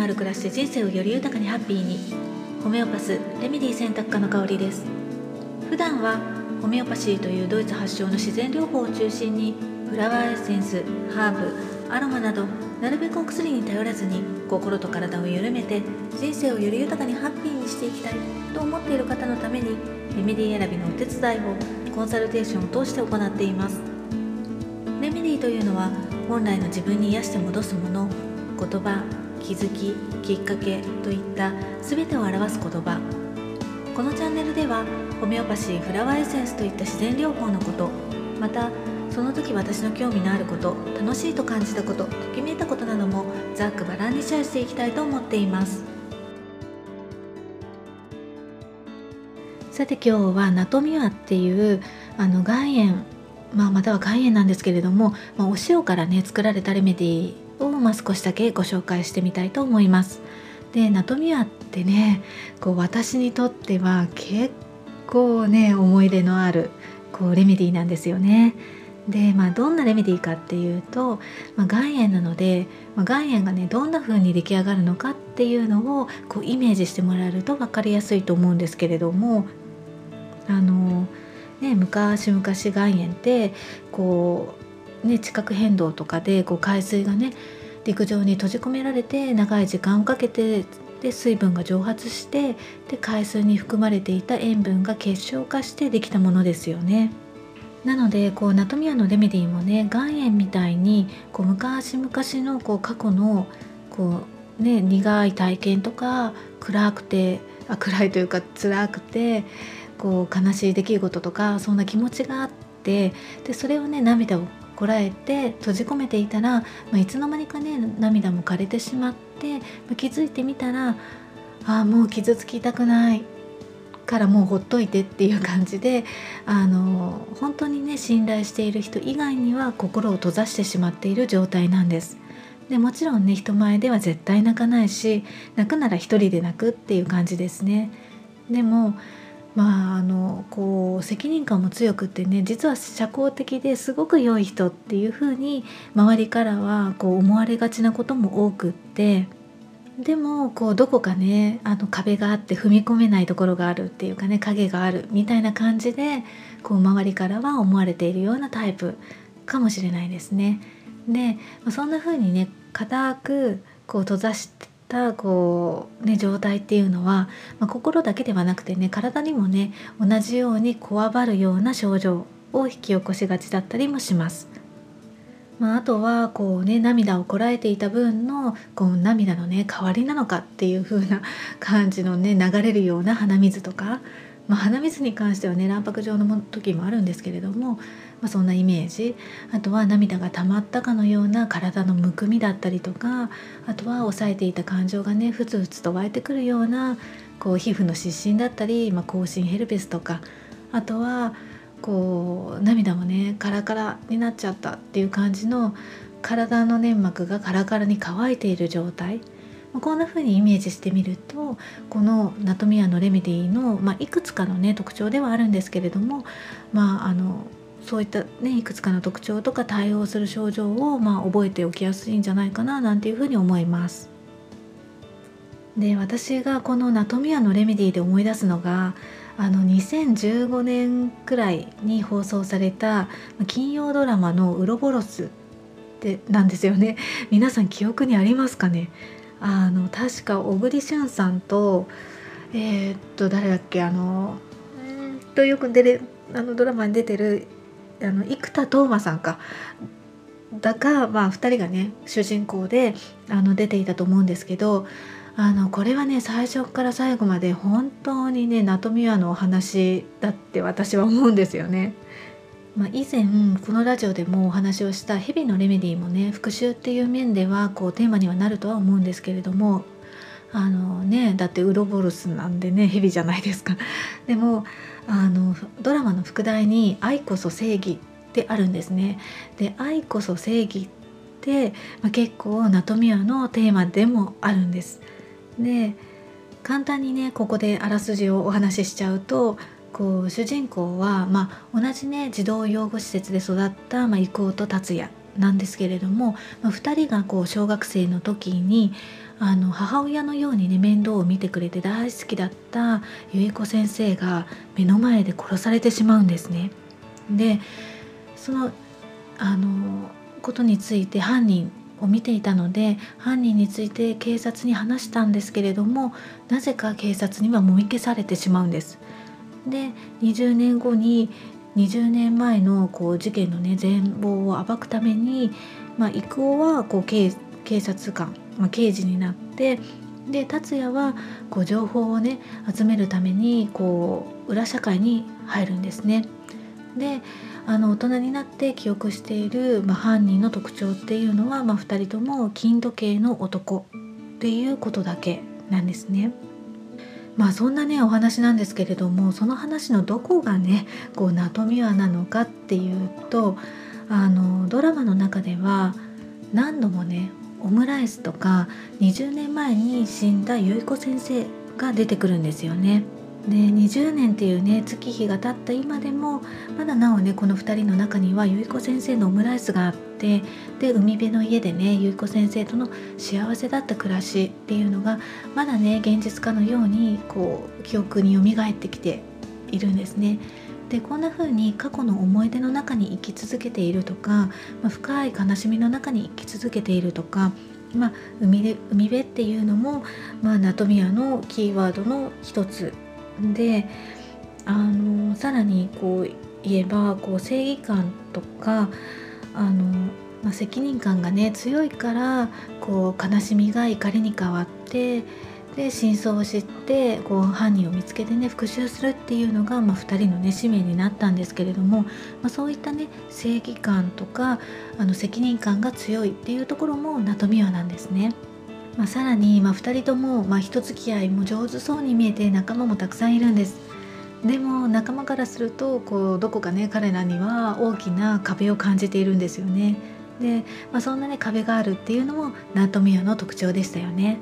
のある暮らしで人生をより豊かにハッピーに。ホメオパスレメディ選択科の香りです。普段はホメオパシーというドイツ発祥の自然療法を中心にフラワーエッセンスハーブアロマなどなるべくお薬に頼らずに心と体を緩めて人生をより豊かにハッピーにしていきたいと思っている方のためにレメディ選びのお手伝いをコンサルテーションを通して行っています。レメディというのは本来の自分に癒して戻すもの言葉気づききっかけといった全てを表す言葉。このチャンネルではホメオパシーフラワーエッセンスといった自然療法のことまたその時私の興味のあること楽しいと感じたことときめいたことなどもざっくばらんにシェアしていきたいと思っています。さて今日はナトミワっていうあの岩塩まあ、または岩塩なんですけれども、まあ、お塩からね作られたレメディーを、まあ、少しだけご紹介してみたいと思います。でナトミアってねこう私にとっては結構ね思い出のあるこうレメディーなんですよね。でまあどんなレメディーかっていうと、まあ、岩塩なので、まあ、岩塩がねどんな風に出来上がるのかっていうのをこうイメージしてもらえると分かりやすいと思うんですけれどもあのね、昔々岩塩ってこう、ね、地殻変動とかでこう海水がね陸上に閉じ込められて長い時間をかけてで水分が蒸発してで海水に含まれていた塩分が結晶化してできたものですよね。なのでこうナトミアのレメディもね岩塩みたいにこう昔々のこう過去のこう、ね、苦い体験とか暗くてあ暗いというか辛くてこう悲しい出来事とかそんな気持ちがあってでそれをね涙をこらえて閉じ込めていたら、まあ、いつの間にかね涙も枯れてしまって、まあ、気づいてみたらああもう傷つきたくないからもうほっといてっていう感じであの本当にね信頼している人以外には心を閉ざしてしまっている状態なんです。でもちろんね人前では絶対泣かないし泣くなら一人で泣くっていう感じですね。でもまああのこう責任感も強くってね実は社交的ですごく良い人っていう風に周りからはこう思われがちなことも多くってでもこうどこかねあの壁があって踏み込めないところがあるっていうかね影があるみたいな感じでこう周りからは思われているようなタイプかもしれないですね。でそんな風にね固くこう閉ざしたこう、ね、状態っていうのは、まあ、心だけではなくてね体にもね同じようにこわばるような症状を引き起こしがちだったりもします。まあ、あとはこうね涙をこらえていた分のこう涙のね代わりなのかっていう風な 感じのね流れるような鼻水とかまあ、鼻水に関してはね卵白状の時もあるんですけれども、まあ、そんなイメージ。あとは涙が溜まったかのような体のむくみだったりとかあとは抑えていた感情がねふつふつと湧いてくるようなこう皮膚の湿疹だったり、まあ、口唇ヘルペスとかあとはこう涙もねカラカラになっちゃったっていう感じの体の粘膜がカラカラに乾いている状態。こんな風にイメージしてみるとこのナトミアのレメディの、まあ、いくつかのね特徴ではあるんですけれどもまああのそういったねいくつかの特徴とか対応する症状を、まあ、覚えておきやすいんじゃないかななんていうふうに思います。で私がこのナトミアのレメディで思い出すのがあの2015年くらいに放送された金曜ドラマの「ウロボロス」でなんですよね。皆さん記憶にありますかね？あの確か小栗旬さんとえー、っと誰だっけ？あのうんとよく出るあのドラマに出てるあの生田斗真さんかだか、まあ、2人がね主人公であの出ていたと思うんですけどあのこれはね最初から最後まで本当にねナトミアのお話だって私は思うんですよね。まあ、以前このラジオでもお話をした「日々のレメディ」もね復習っていう面ではこうテーマにはなるとは思うんですけれどもあのねだってウロボルスなんでねヘビじゃないですか。でもあのドラマの副題に「愛こそ正義」ってあるんですね。で愛こそ正義って、まあ、結構ナトミアのテーマでもあるんです。で簡単にねここであらすじをお話ししちゃうとこう主人公は、まあ、同じね児童養護施設で育った、まあ、伊と達也なんですけれども、まあ、2人がこう小学生の時にあの母親のようにね面倒を見てくれて大好きだった由衣子先生が目の前で殺されてしまうんですね。でそのあのことについて犯人を見ていたので犯人について警察に話したんですけれどもなぜか警察にはもみ消されてしまうんです。で20年後に20年前のこう事件のね全貌を暴くために、まあ、郁夫はこう警警察官まあ、刑事になってで達也はこう情報をね集めるためにこう裏社会に入るんですね。であの大人になって記憶している、まあ、犯人の特徴っていうのは、まあ、2人とも金時計の男っていうことだけなんですね。まあそんなねお話なんですけれどもその話のどこがねこうナトミアなのかっていうとあのドラマの中では何度もねオムライスとか20年前に死んだゆい子先生が出てくるんですよね。で20年っていうね月日が経った今でもまだなおねこの2人の中にはゆい子先生のオムライスがあってで海辺の家でねゆい子先生との幸せだった暮らしっていうのがまだね現実化のようにこう記憶によみがえってきているんですね。でこんな風に過去の思い出の中に生き続けているとか、まあ、深い悲しみの中に生き続けているとか、まあ、海で海辺っていうのも、まあ、ナトミアのキーワードの一つ。であのさらにこう言えばこう正義感とかあの、まあ、責任感がね強いからこう悲しみが怒りに変わってで真相を知ってこう犯人を見つけてね復讐するっていうのが、まあ、2人のね使命になったんですけれども、まあ、そういったね正義感とかあの責任感が強いっていうところもナトミワなんですね。まあ、さらに、まあ、2人とも、まあ、人付き合いも上手そうに見えて仲間もたくさんいるんです。でも仲間からするとこうどこかね彼らには大きな壁を感じているんですよね。で、まあ、そんなね壁があるっていうのもナトミアの特徴でしたよね。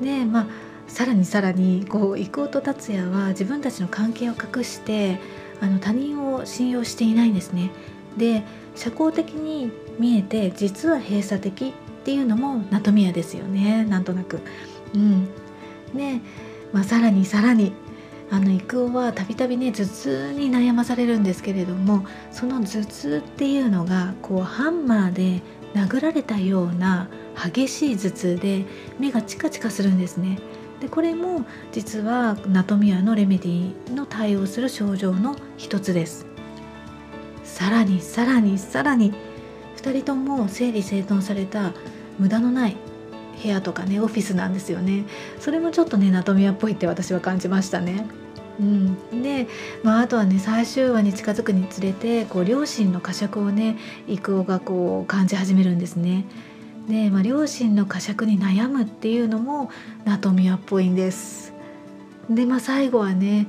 でまあさらにさらにこう郁夫と達也は自分たちの関係を隠してあの他人を信用していないんですね。で社交的に見えて実は閉鎖的っていうのもナトミアですよねなんとなく。うん、で、まあ、さらにさらにあの郁夫はたびたびね頭痛に悩まされるんですけれどもその頭痛っていうのがこうハンマーで殴られたような激しい頭痛で目がチカチカするんですね。でこれも実はナトミアのレメディの対応する症状の一つです。さらにさらにさらに2人とも整理整頓された無駄のない部屋とかねオフィスなんですよね。それもちょっとねナトミアっぽいって私は感じましたね。うん、で、まあ、あとはね最終話に近づくにつれてこう両親の呵責をね郁夫がこう感じ始めるんですね。で、まあ、両親の呵責に悩むっていうのもナトミアっぽいんです。で、まあ、最後はね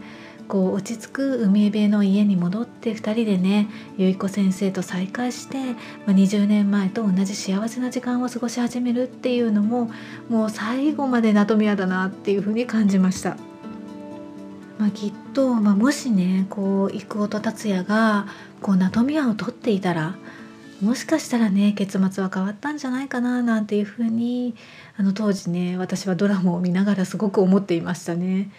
こう落ち着く海辺の家に戻って2人でね由衣子先生と再会して、まあ、20年前と同じ幸せな時間を過ごし始めるっていうのももう最後までナトミアだなっていうふうに感じました。まあ、きっと、まあ、もしねこう郁夫と達也がこうナトミアを取っていたらもしかしたらね結末は変わったんじゃないかななんていうふうにあの当時ね私はドラマを見ながらすごく思っていましたね。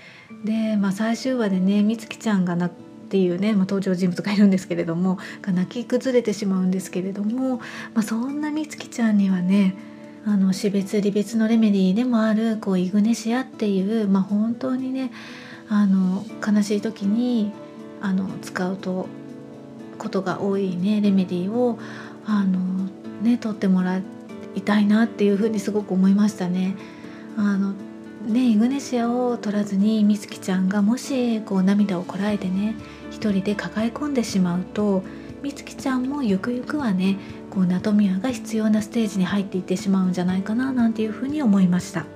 で、まあ、最終話でね美月ちゃんがなっていうね、まあ、登場人物がいるんですけれどもが泣き崩れてしまうんですけれども、まあ、そんな美月ちゃんにはねあの死別離別のレメディーでもあるこうイグネシアっていう、まあ、本当にねあの悲しい時にあの使うとことが多いねレメディーをあのね取ってもらいたいなっていうふうにすごく思いましたね。あのねイグネシアを取らずに美月ちゃんがもしこう涙をこらえてね一人で抱え込んでしまうと美月ちゃんもゆくゆくはねこうナトミアが必要なステージに入っていってしまうんじゃないかななんていうふうに思いました。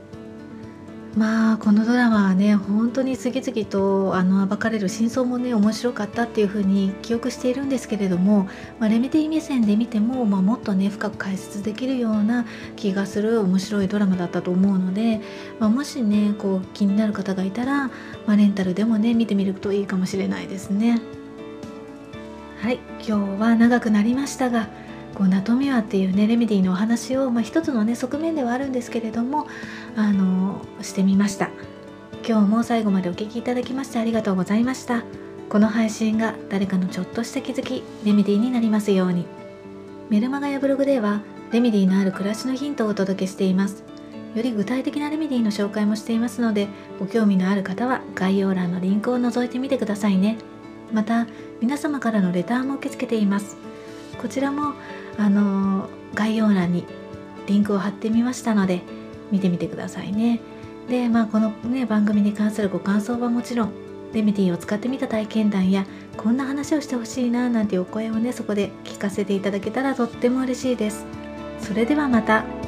まあこのドラマはね本当に次々とあの暴かれる真相もね面白かったっていうふうに記憶しているんですけれども、まあ、レメディ目線で見ても、まあ、もっとね深く解説できるような気がする面白いドラマだったと思うので、まあ、もしねこう気になる方がいたら、まあ、レンタルでもね見てみるといいかもしれないですね。はい今日は長くなりましたがこうナトミワっていうねレメディのお話を、まあ、一つのね側面ではあるんですけれどもあのしてみました。今日も最後までお聴きいただきましてありがとうございました。この配信が誰かのちょっとした気づきレメディーになりますように。メルマガやブログではレメディのある暮らしのヒントをお届けしています。より具体的なレメディの紹介もしていますのでご興味のある方は概要欄のリンクを覗いてみてくださいね。また皆様からのレターも受け付けています。こちらもあの概要欄にリンクを貼ってみましたので見てみてくださいねでまあこのね番組に関するご感想はもちろんレメディを使ってみた体験談やこんな話をしてほしいななんていうお声をねそこで聞かせていただけたらとっても嬉しいですそれではまた。